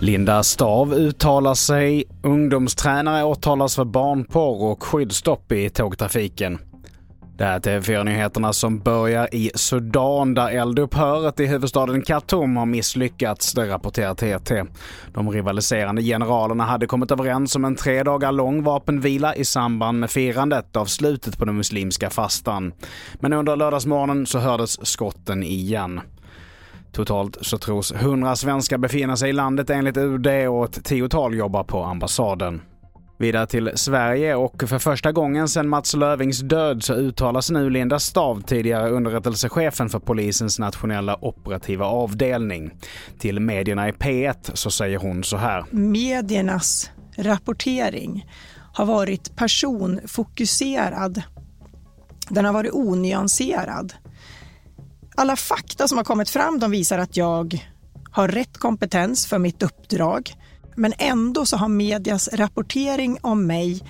Linda Stav uttalar sig. Ungdomstränare åtalas för barnporr och skyddsstopp i tågtrafiken. Det här är TV4-nyheterna som börjar i Sudan där eldupphöret i huvudstaden Khartoum har misslyckats, det rapporterar TT. De rivaliserande generalerna hade kommit överens om en tre dagar lång vapenvila i samband med firandet av slutet på den muslimska fastan. Men under lördagsmorgonen så hördes skotten igen. Totalt så tros 100 svenskar befinna sig i landet enligt UD och ett tiotal jobbar på ambassaden. Vidare till Sverige och för första gången sedan Mats Lövings död så uttalas nu Linda Stav, tidigare underrättelsechefen för polisens nationella operativa avdelning. Till medierna i P1 så säger hon så här. Mediernas rapportering har varit personfokuserad. Den har varit onyanserad. Alla fakta som har kommit fram de visar att jag har rätt kompetens för mitt uppdrag. Men ändå så har medias rapportering om mig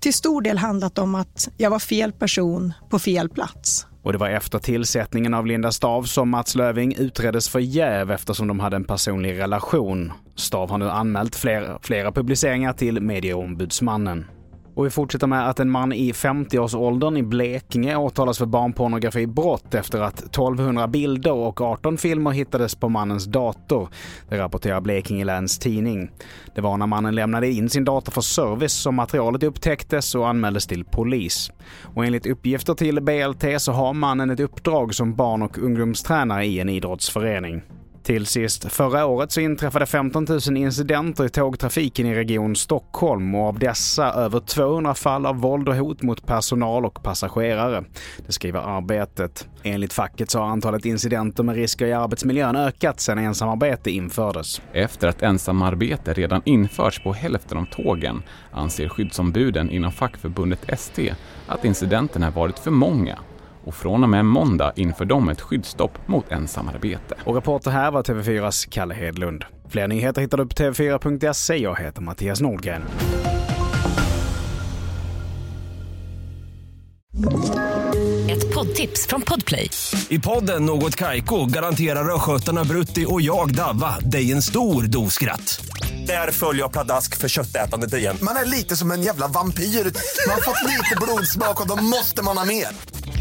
till stor del handlat om att jag var fel person på fel plats. Och det var efter tillsättningen av Linda Stav som Mats Löving utreddes för jäv eftersom de hade en personlig relation. Stav har nu anmält flera, flera publiceringar till Medieombudsmannen. Och vi fortsätter med att en man i 50-årsåldern i Blekinge åtalas för barnpornografibrott efter att 1200 bilder och 18 filmer hittades på mannens dator. Det rapporterar Blekinge Läns Tidning. Det var när mannen lämnade in sin dator för service som materialet upptäcktes och anmäldes till polis. Och enligt uppgifter till BLT så har mannen ett uppdrag som barn och ungdomstränare i en idrottsförening. Till sist, förra året så inträffade 15 000 incidenter i tågtrafiken i Region Stockholm och av dessa över 200 fall av våld och hot mot personal och passagerare. Det skriver Arbetet. Enligt facket så har antalet incidenter med risker i arbetsmiljön ökat sedan ensamarbete infördes. Efter att ensamarbete redan införts på hälften av tågen anser skyddsombuden inom fackförbundet ST att incidenterna varit för många och från och med måndag inför de ett skyddsstopp mot ensamarbete. Och reporter här var TV4s Kalle Hedlund. Fler nyheter hittar du på tv4.se. Jag heter Mattias Nordgren. Ett poddtips från Podplay. I podden Något Kaiko garanterar östgötarna Brutti och jag, Davva, dig en stor dos skratt. Där följer jag pladask för köttätandet igen. Man är lite som en jävla vampyr. Man har fått lite blodsmak och då måste man ha mer.